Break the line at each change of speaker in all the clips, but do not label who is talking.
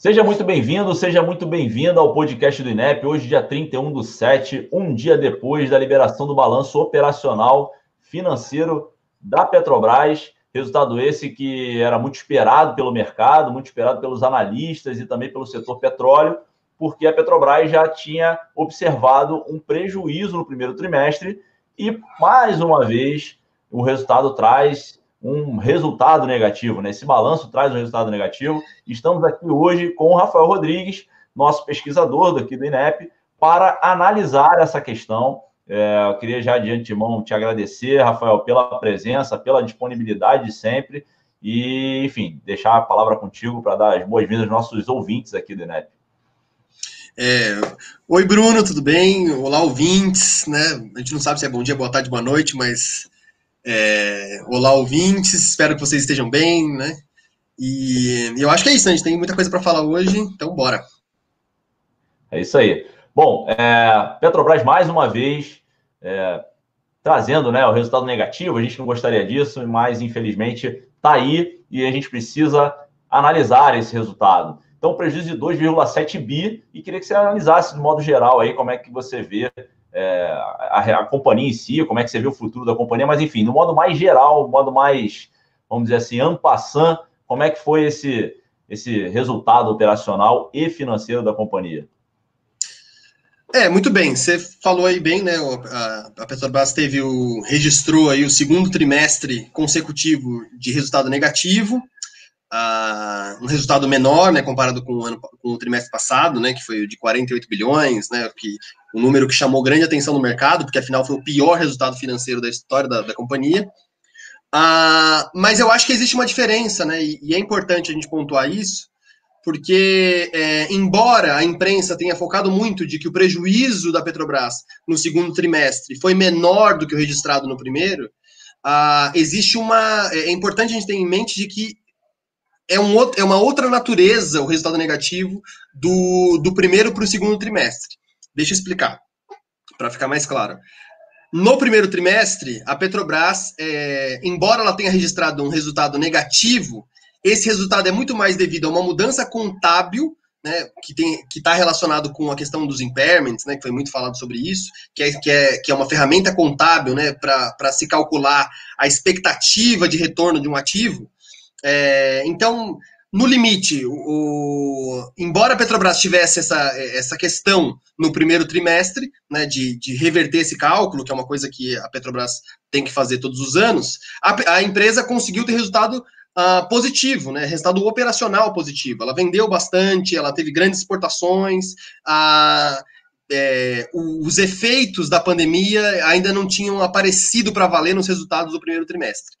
Seja muito bem-vindo, seja muito bem-vinda ao podcast do INEP, hoje, dia 31 do 7, um dia depois da liberação do balanço operacional financeiro da Petrobras. Resultado esse que era muito esperado pelo mercado, muito esperado pelos analistas e também pelo setor petróleo, porque a Petrobras já tinha observado um prejuízo no primeiro trimestre e, mais uma vez, o resultado traz um resultado negativo, né? Esse balanço traz um resultado negativo. Estamos aqui hoje com o Rafael Rodrigues, nosso pesquisador daqui do INEP, para analisar essa questão. É, eu queria já de antemão te agradecer, Rafael, pela presença, pela disponibilidade de sempre e, enfim, deixar a palavra contigo para dar as boas-vindas aos nossos ouvintes aqui do INEP.
É, Oi, Bruno, tudo bem? Olá, ouvintes, né? A gente não sabe se é bom dia, boa tarde, boa noite, mas é, olá, ouvintes, espero que vocês estejam bem, né? E, eu acho que é isso, né? a gente tem muita coisa para falar hoje, então bora.
É isso aí. Bom, é, Petrobras mais uma vez é, trazendo né, o resultado negativo, a gente não gostaria disso, mas infelizmente está aí e a gente precisa analisar esse resultado. Então, prejuízo de 2,7 bi, e queria que você analisasse de modo geral aí como é que você vê é, a, a, companhia em si, como é que você vê o futuro da companhia, mas enfim, no modo mais geral, modo mais, vamos dizer assim, ampassant, como é que foi esse, esse resultado operacional e financeiro da companhia?
É, muito bem. Você falou aí bem, né? A, Petrobras teve o registrou aí o segundo trimestre consecutivo de resultado negativo um resultado menor, né, comparado com o, ano, com o trimestre passado, né, que foi de 48 bilhões, né, que um número que chamou grande atenção no mercado, porque afinal foi o pior resultado financeiro da história da, da companhia. Uh, mas eu acho que existe uma diferença, né, e, e é importante a gente pontuar isso, porque é, embora a imprensa tenha focado muito de que o prejuízo da Petrobras no segundo trimestre foi menor do que o registrado no primeiro, uh, existe uma é, é importante a gente ter em mente de que é, um outro, é uma outra natureza o resultado negativo do, do primeiro para o segundo trimestre. Deixa eu explicar, para ficar mais claro. No primeiro trimestre, a Petrobras, é, embora ela tenha registrado um resultado negativo, esse resultado é muito mais devido a uma mudança contábil, né, que está relacionado com a questão dos impairments, né, que foi muito falado sobre isso, que é, que é, que é uma ferramenta contábil né, para se calcular a expectativa de retorno de um ativo. É, então, no limite, o, embora a Petrobras tivesse essa, essa questão no primeiro trimestre, né, de, de reverter esse cálculo, que é uma coisa que a Petrobras tem que fazer todos os anos, a, a empresa conseguiu ter resultado uh, positivo, né, resultado operacional positivo. Ela vendeu bastante, ela teve grandes exportações, uh, é, os efeitos da pandemia ainda não tinham aparecido para valer nos resultados do primeiro trimestre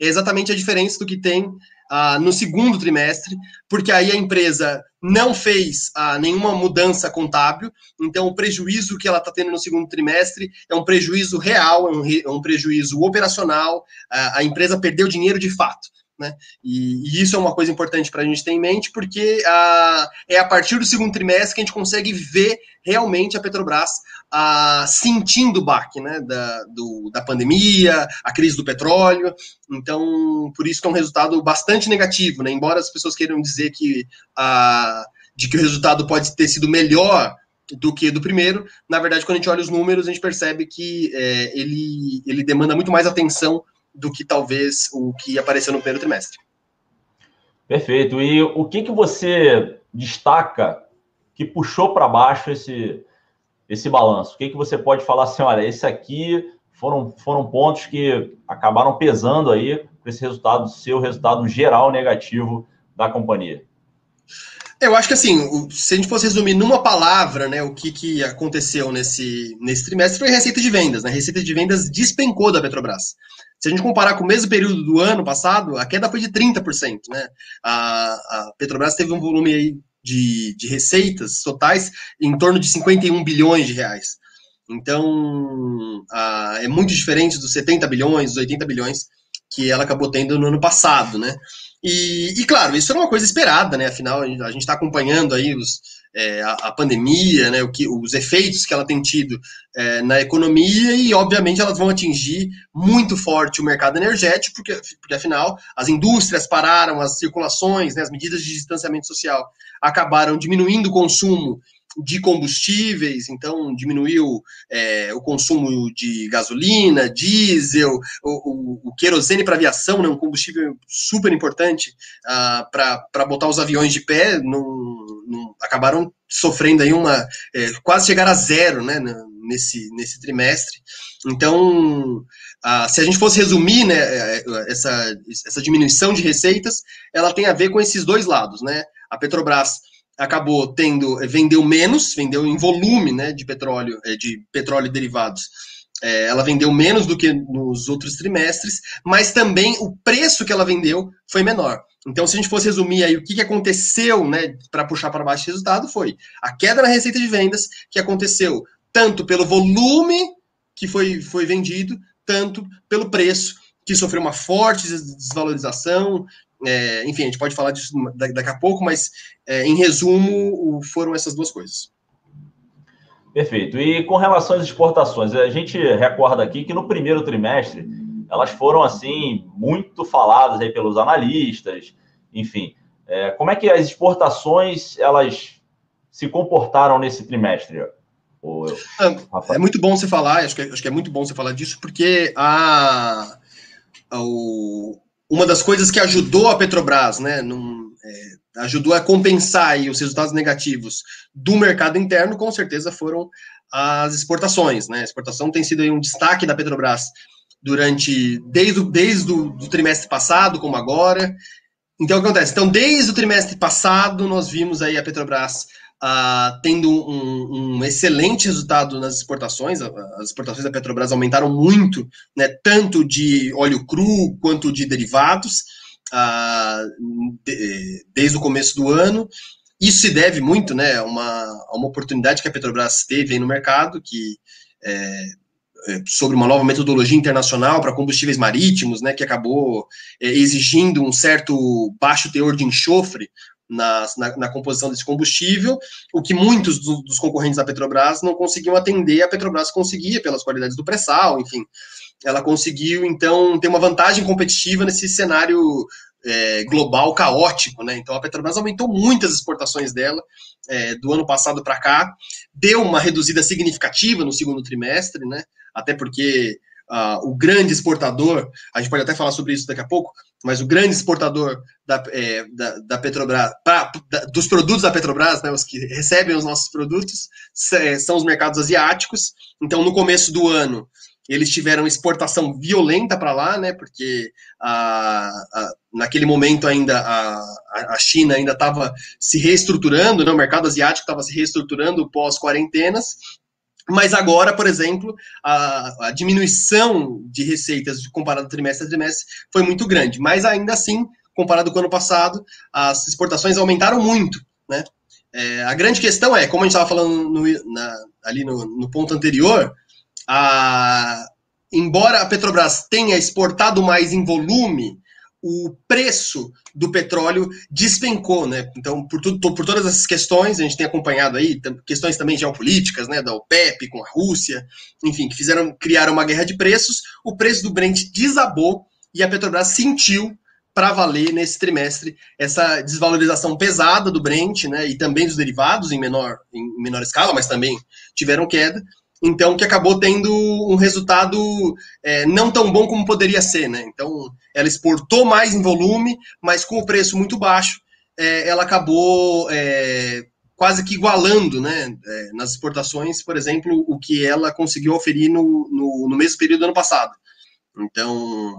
é exatamente a diferença do que tem uh, no segundo trimestre, porque aí a empresa não fez uh, nenhuma mudança contábil, então o prejuízo que ela está tendo no segundo trimestre é um prejuízo real, é um, é um prejuízo operacional, uh, a empresa perdeu dinheiro de fato. Né? E, e, isso é uma coisa importante para a gente ter em mente, porque ah, é a partir do segundo trimestre que a gente consegue ver realmente a Petrobras ah, sentindo o baque né, da, do, da pandemia, a crise do petróleo. Então, por isso que é um resultado bastante negativo, né? embora as pessoas queiram dizer que, ah, de que o resultado pode ter sido melhor do que do primeiro. Na verdade, quando a gente olha os números, a gente percebe que é, ele, ele demanda muito mais atenção do que talvez o que apareceu no primeiro trimestre.
Perfeito. E o que, que você destaca que puxou para baixo esse, esse balanço? O que, que você pode falar assim, olha, esse aqui foram, foram pontos que acabaram pesando aí para esse resultado, seu resultado geral negativo da companhia?
Eu acho que assim, se a gente fosse resumir numa palavra, né, o que, que aconteceu nesse, nesse trimestre foi receita de vendas. Né? A receita de vendas despencou da Petrobras. Se a gente comparar com o mesmo período do ano passado, a queda foi de 30%. Né? A, a Petrobras teve um volume aí de, de receitas totais em torno de 51 bilhões de reais. Então, a, é muito diferente dos 70 bilhões, dos 80 bilhões que ela acabou tendo no ano passado, né? E, e, claro, isso era uma coisa esperada, né? Afinal, a gente está acompanhando aí os, é, a, a, pandemia, né, o que, os efeitos que ela tem tido é, na economia e, obviamente, elas vão atingir muito forte o mercado energético, porque, porque afinal, as indústrias pararam, as circulações, né, as medidas de distanciamento social acabaram diminuindo o consumo de combustíveis, então diminuiu é, o consumo de gasolina, diesel, o, o, o querosene para aviação, né, um combustível super importante uh, para botar os aviões de pé, acabaram sofrendo aí uma é, quase chegar a zero né, nesse, nesse trimestre. Então, uh, se a gente fosse resumir né, é, essa, essa diminuição de receitas, ela tem a ver com esses dois lados, né? A Petrobras acabou tendo, vendeu menos, vendeu em volume né, de petróleo, eh, de petróleo e derivados. É, ela vendeu menos do que nos outros trimestres, mas também o preço que ela vendeu foi menor. Então, se a gente fosse resumir aí o que, que aconteceu, né, para puxar para baixo o resultado, foi a queda na receita de vendas, que aconteceu tanto pelo volume que foi, foi vendido, tanto pelo preço, que sofreu uma forte desvalorização, é, enfim, a gente pode falar disso daqui a pouco, mas é, em resumo, foram essas duas coisas.
Perfeito. E com relação às exportações, a gente recorda aqui que no primeiro trimestre elas foram assim muito faladas aí pelos analistas, enfim. É, como é que as exportações elas se comportaram nesse trimestre?
É, é muito bom você falar, acho que, acho que é muito bom você falar disso, porque a, a o, uma das coisas que ajudou a Petrobras, né, num, é, ajudou a compensar os resultados negativos do mercado interno, com certeza foram as exportações, né? A exportação tem sido um destaque da Petrobras durante desde, o, desde o do trimestre passado, como agora. Então, o que acontece? Então, desde o trimestre passado, nós vimos aí a Petrobras uh, tendo um, um, excelente resultado nas exportações. As exportações da Petrobras aumentaram muito, né, tanto de óleo cru quanto de derivados, uh, de, desde o começo do ano. Isso se deve muito né, a, uma, a uma oportunidade que a Petrobras teve no mercado, que é, é, sobre uma nova metodologia internacional para combustíveis marítimos, né, que acabou é, exigindo um certo baixo teor de enxofre na, na, composição desse combustível, o que muitos do, dos concorrentes da Petrobras não conseguiam atender, a Petrobras conseguia pelas qualidades do pré-sal, enfim. Ela conseguiu, então, ter uma vantagem competitiva nesse cenário é, global caótico, né? Então a Petrobras aumentou muitas exportações dela é, do ano passado para cá, deu uma reduzida significativa no segundo trimestre, né? Até porque uh, o grande exportador, a gente pode até falar sobre isso daqui a pouco, mas o grande exportador da, é, da, da, Petrobras, pra, da, dos produtos da Petrobras, né, os que recebem os nossos produtos, é, são os mercados asiáticos. Então, no começo do ano, eles tiveram exportação violenta para lá, né, porque a, a, naquele momento ainda a, a China ainda estava se reestruturando, né, o mercado asiático estava se reestruturando pós-quarentenas, mas agora, por exemplo, a, a, diminuição de receitas comparado trimestre a trimestre foi muito grande. Mas ainda assim, comparado com o ano passado, as exportações aumentaram muito. Né? É, a grande questão é, como a gente estava falando no, na, ali no, no, ponto anterior, a, embora a Petrobras tenha exportado mais em volume, o preço do petróleo despencou, né? Então, por, por todas essas questões, a gente tem acompanhado aí, questões também geopolíticas, né, da OPEP com a Rússia, enfim, que fizeram, criar uma guerra de preços, o preço do Brent desabou e a Petrobras sentiu para valer nesse trimestre essa desvalorização pesada do Brent, né, e também dos derivados em menor, em menor escala, mas também tiveram queda, então que acabou tendo um resultado é, não tão bom como poderia ser, né? Então ela exportou mais em volume, mas com o preço muito baixo, é, ela acabou é, quase que igualando, né? É, nas exportações, por exemplo, o que ela conseguiu oferir no, no, no mesmo período do ano passado. Então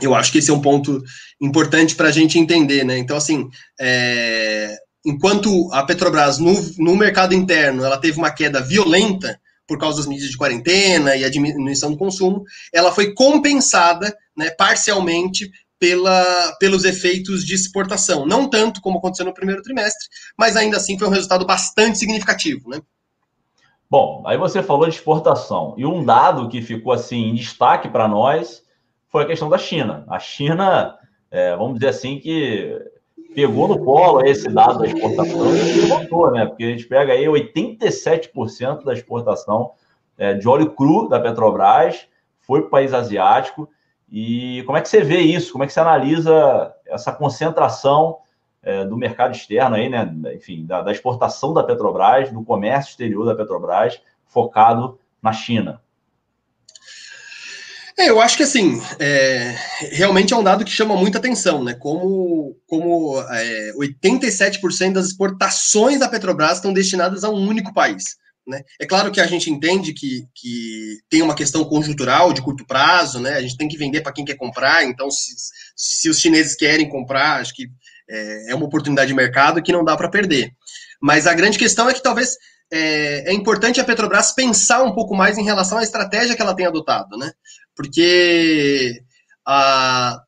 eu acho que esse é um ponto importante para a gente entender, né? Então assim, é, enquanto a Petrobras no, no mercado interno ela teve uma queda violenta por causa das medidas de quarentena e a diminuição do consumo, ela foi compensada né, parcialmente pela, pelos efeitos de exportação. Não tanto como aconteceu no primeiro trimestre, mas ainda assim foi um resultado bastante significativo. Né?
Bom, aí você falou de exportação. E um dado que ficou assim em destaque para nós foi a questão da China. A China, é, vamos dizer assim, que pegou no polo esse dado da exportação e levantou, né? Porque a gente pega aí 87% da exportação é, de óleo cru da Petrobras foi para o país asiático. E como é que você vê isso? Como é que você analisa essa concentração é, do mercado externo aí, né? Enfim, da, da exportação da Petrobras, do comércio exterior da Petrobras, focado na China?
É, eu acho que assim, é, realmente é um dado que chama muita atenção, né? Como, como é, 87% das exportações da Petrobras estão destinadas a um único país. Né? É claro que a gente entende que, que tem uma questão conjuntural de curto prazo, né? A gente tem que vender para quem quer comprar, então se, se os chineses querem comprar, acho que é, é uma oportunidade de mercado que não dá para perder. Mas a grande questão é que talvez é, é, importante a Petrobras pensar um pouco mais em relação à estratégia que ela tem adotado, né? porque a,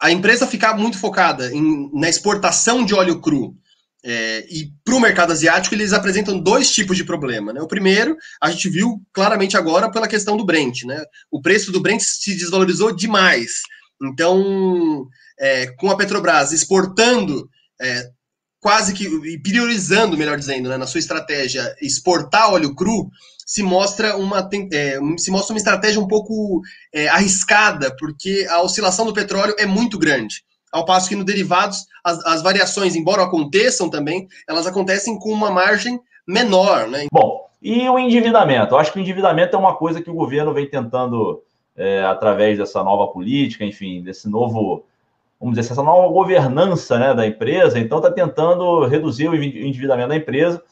a empresa ficar muito focada em, na exportação de óleo cru é, e para o mercado asiático, eles apresentam dois tipos de problema. Né? O primeiro, a gente viu claramente agora pela questão do Brent. Né? O preço do Brent se desvalorizou demais. Então, é, com a Petrobras exportando é, quase que priorizando, melhor dizendo, né, na sua estratégia, exportar óleo cru, se mostra uma, é, se mostra uma estratégia um pouco é, arriscada, porque a oscilação do petróleo é muito grande. Ao passo que no derivados, as, as variações, embora aconteçam também, elas acontecem com uma margem menor. Né?
Bom, e o endividamento? Eu acho que o endividamento é uma coisa que o governo vem tentando, é, através dessa nova política, enfim, desse novo vamos dizer, essa nova governança né, da empresa, então está tentando reduzir o endividamento da empresa.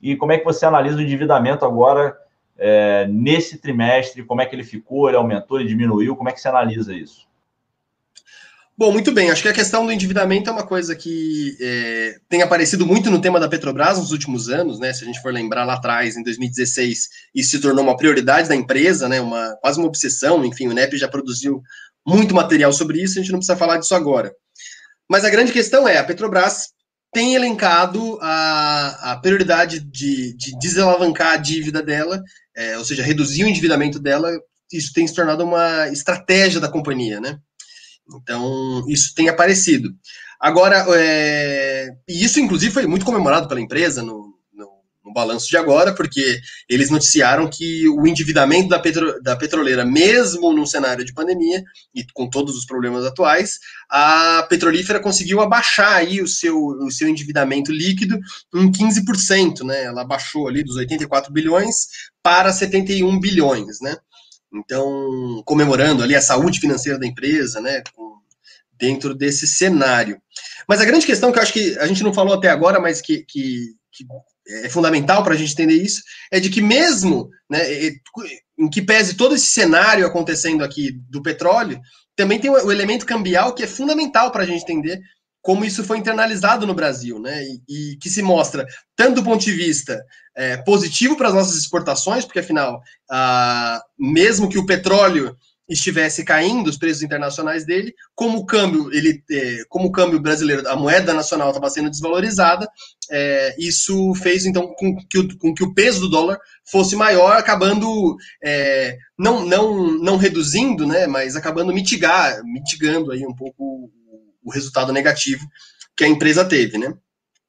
E como é que você analisa o endividamento agora é, nesse trimestre? Como é que ele ficou? Ele aumentou, ele diminuiu? Como é que você analisa isso?
Bom, muito bem. Acho que a questão do endividamento é uma coisa que é, tem aparecido muito no tema da Petrobras nos últimos anos, né? Se a gente for lembrar lá atrás, em 2016, isso se tornou uma prioridade da empresa, né? Uma, quase uma obsessão. Enfim, o NEP já produziu muito material sobre isso, a gente não precisa falar disso agora. Mas a grande questão é, a Petrobras tem elencado a, a prioridade de, de desalavancar a dívida dela, é, ou seja, reduzir o endividamento dela, isso tem se tornado uma estratégia da companhia, né? Então, isso tem aparecido. Agora, é, e isso, inclusive, foi muito comemorado pela empresa no, balanço de agora, porque eles noticiaram que o endividamento da, petro, da petroleira, mesmo no cenário de pandemia e com todos os problemas atuais, a petrolífera conseguiu abaixar aí o seu, o seu endividamento líquido em 15%, né? Ela baixou ali dos 84 bilhões para 71 bilhões, né? Então, comemorando ali a saúde financeira da empresa, né? dentro desse cenário. Mas a grande questão que eu acho que a gente não falou até agora, mas que, que, que é fundamental para a gente entender isso, é de que mesmo né, em que pese todo esse cenário acontecendo aqui do petróleo, também tem o elemento cambial que é fundamental para a gente entender como isso foi internalizado no Brasil, né? E, e que se mostra tanto do ponto de vista é, positivo para as nossas exportações, porque afinal, ah, mesmo que o petróleo estivesse caindo os preços internacionais dele, como o câmbio, ele, é, como o câmbio brasileiro, a moeda nacional estava sendo desvalorizada, é, isso fez então com que, o, com que o peso do dólar fosse maior, acabando é, não, não, não reduzindo, né, mas acabando mitigar, mitigando aí um pouco o resultado negativo que a empresa teve, né.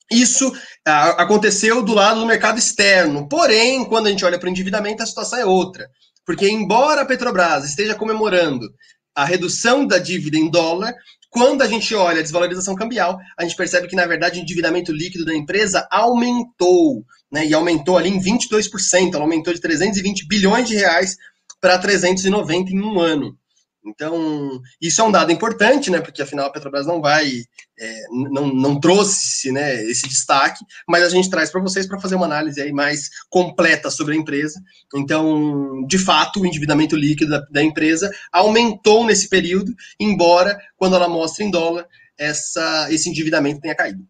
Isso aconteceu do lado do mercado externo, porém, quando a gente olha para o endividamento, a situação é outra. Porque, embora a Petrobras esteja comemorando a redução da dívida em dólar, quando a gente olha a desvalorização cambial, a gente percebe que, na verdade, o endividamento líquido da empresa aumentou, né? E aumentou ali em 22%, ela aumentou de 320 bilhões de reais para 390 em um ano. Então, isso é um dado importante, né? Porque afinal a Petrobras não vai, é, não, não trouxe né, esse destaque, mas a gente traz para vocês para fazer uma análise aí mais completa sobre a empresa. Então, de fato, o endividamento líquido da, da empresa aumentou nesse período, embora quando ela mostra em dólar, essa, esse endividamento tenha caído.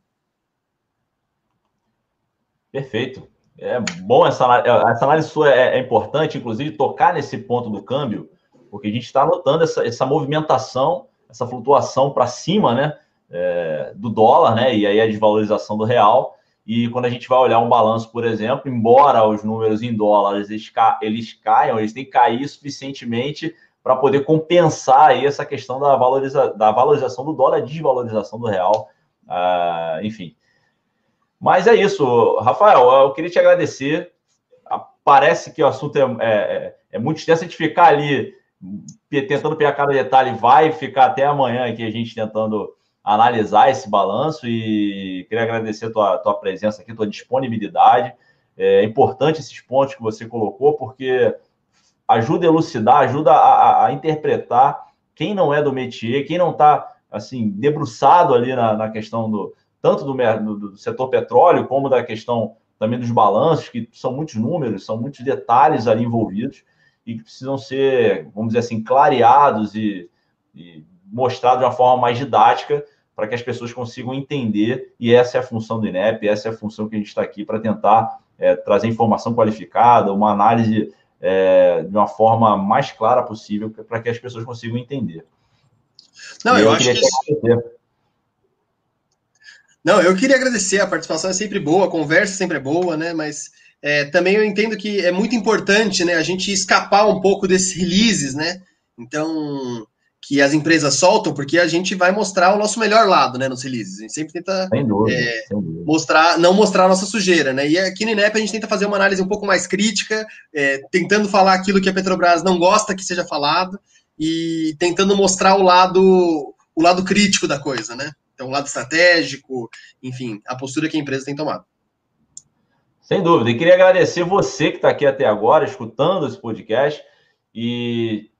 Perfeito. É bom essa, essa análise sua é, é importante, inclusive tocar nesse ponto do câmbio porque a gente está notando essa, essa movimentação, essa flutuação para cima né, é, do dólar, né, e aí a desvalorização do real. E quando a gente vai olhar um balanço, por exemplo, embora os números em dólares eles, ca eles caiam, eles têm que cair suficientemente para poder compensar aí essa questão da, valoriza da valorização do dólar, desvalorização do real. Uh, enfim. Mas é isso, Rafael. Eu queria te agradecer. Parece que o assunto é, é, é muito extenso. A gente ficar ali tentando pegar cada detalhe, vai ficar até amanhã aqui a gente tentando analisar esse balanço e queria agradecer a tua, tua presença aqui, tua disponibilidade. É importante esses pontos que você colocou, porque ajuda a elucidar, ajuda a, a, interpretar quem não é do métier, quem não está assim debruçado ali na, na questão do tanto do, do, do, setor petróleo como da questão também dos balanços, que são muitos números, são muitos detalhes ali envolvidos e que precisam ser, vamos dizer assim, clareados e, e mostrados de uma forma mais didática para que as pessoas consigam entender, e essa é a função do INEP, essa é a função que a gente está aqui para tentar é, trazer informação qualificada, uma análise é, de uma forma mais clara possível para que as pessoas consigam entender.
Não, eu, eu acho que. Não, eu queria agradecer, a participação é sempre boa, a conversa sempre é boa, né? Mas é, também eu entendo que é muito importante né, a gente escapar um pouco desses releases, né? Então, que as empresas soltam, porque a gente vai mostrar o nosso melhor lado, né, nos releases. A gente sempre tenta dúvida, é, mostrar, não mostrar a nossa sujeira, né? E aqui no INEP a gente tenta fazer uma análise um pouco mais crítica, é, tentando falar aquilo que a Petrobras não gosta que seja falado e tentando mostrar o lado o lado crítico da coisa, né? Então, o lado estratégico, enfim, a postura que a empresa tem tomado.
Sem dúvida. E queria agradecer você que está aqui até agora, escutando esse podcast. E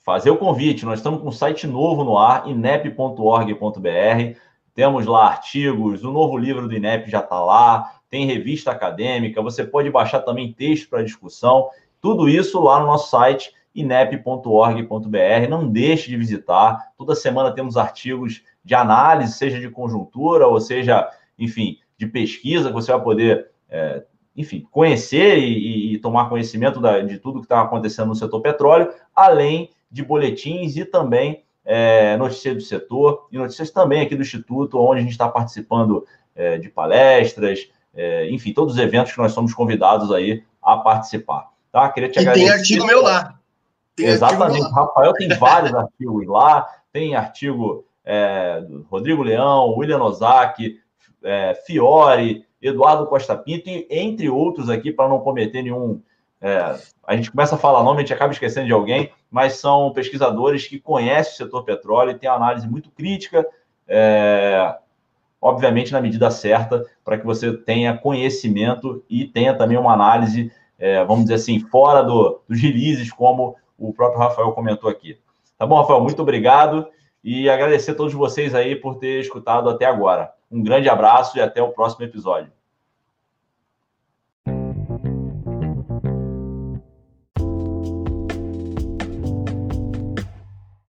fazer o convite. Nós estamos com um site novo no ar, inep.org.br. Temos lá artigos, o novo livro do INEP já está lá, tem revista acadêmica, você pode baixar também texto para discussão. Tudo isso lá no nosso site, inep.org.br. Não deixe de visitar. Toda semana temos artigos de análise, seja de conjuntura, ou seja, enfim, de pesquisa, que você vai poder, é, enfim, conhecer e, e tomar conhecimento da, de tudo que está acontecendo no setor petróleo, além de boletins e também é, notícias do setor e notícias também aqui do Instituto, onde a gente está participando é, de palestras, é, enfim, todos os eventos que nós somos convidados aí a participar. Tá?
Queria te e agradecer. tem artigo meu lá.
Tem Exatamente. Artigo Rafael tem vários artigos lá. Tem artigo é, do Rodrigo Leão, William Ozaki, é, Fiore, Eduardo Costa Pinto, entre outros aqui, para não cometer nenhum é, a gente começa a falar nome, a gente acaba esquecendo de alguém, mas são pesquisadores que conhecem o setor petróleo e têm análise muito crítica, é, obviamente na medida certa, para que você tenha conhecimento e tenha também uma análise, é, vamos dizer assim, fora do, dos releases, como o próprio Rafael comentou aqui. Tá bom, Rafael? Muito obrigado e agradecer a todos vocês aí por ter escutado até agora. Um grande abraço e até o próximo episódio.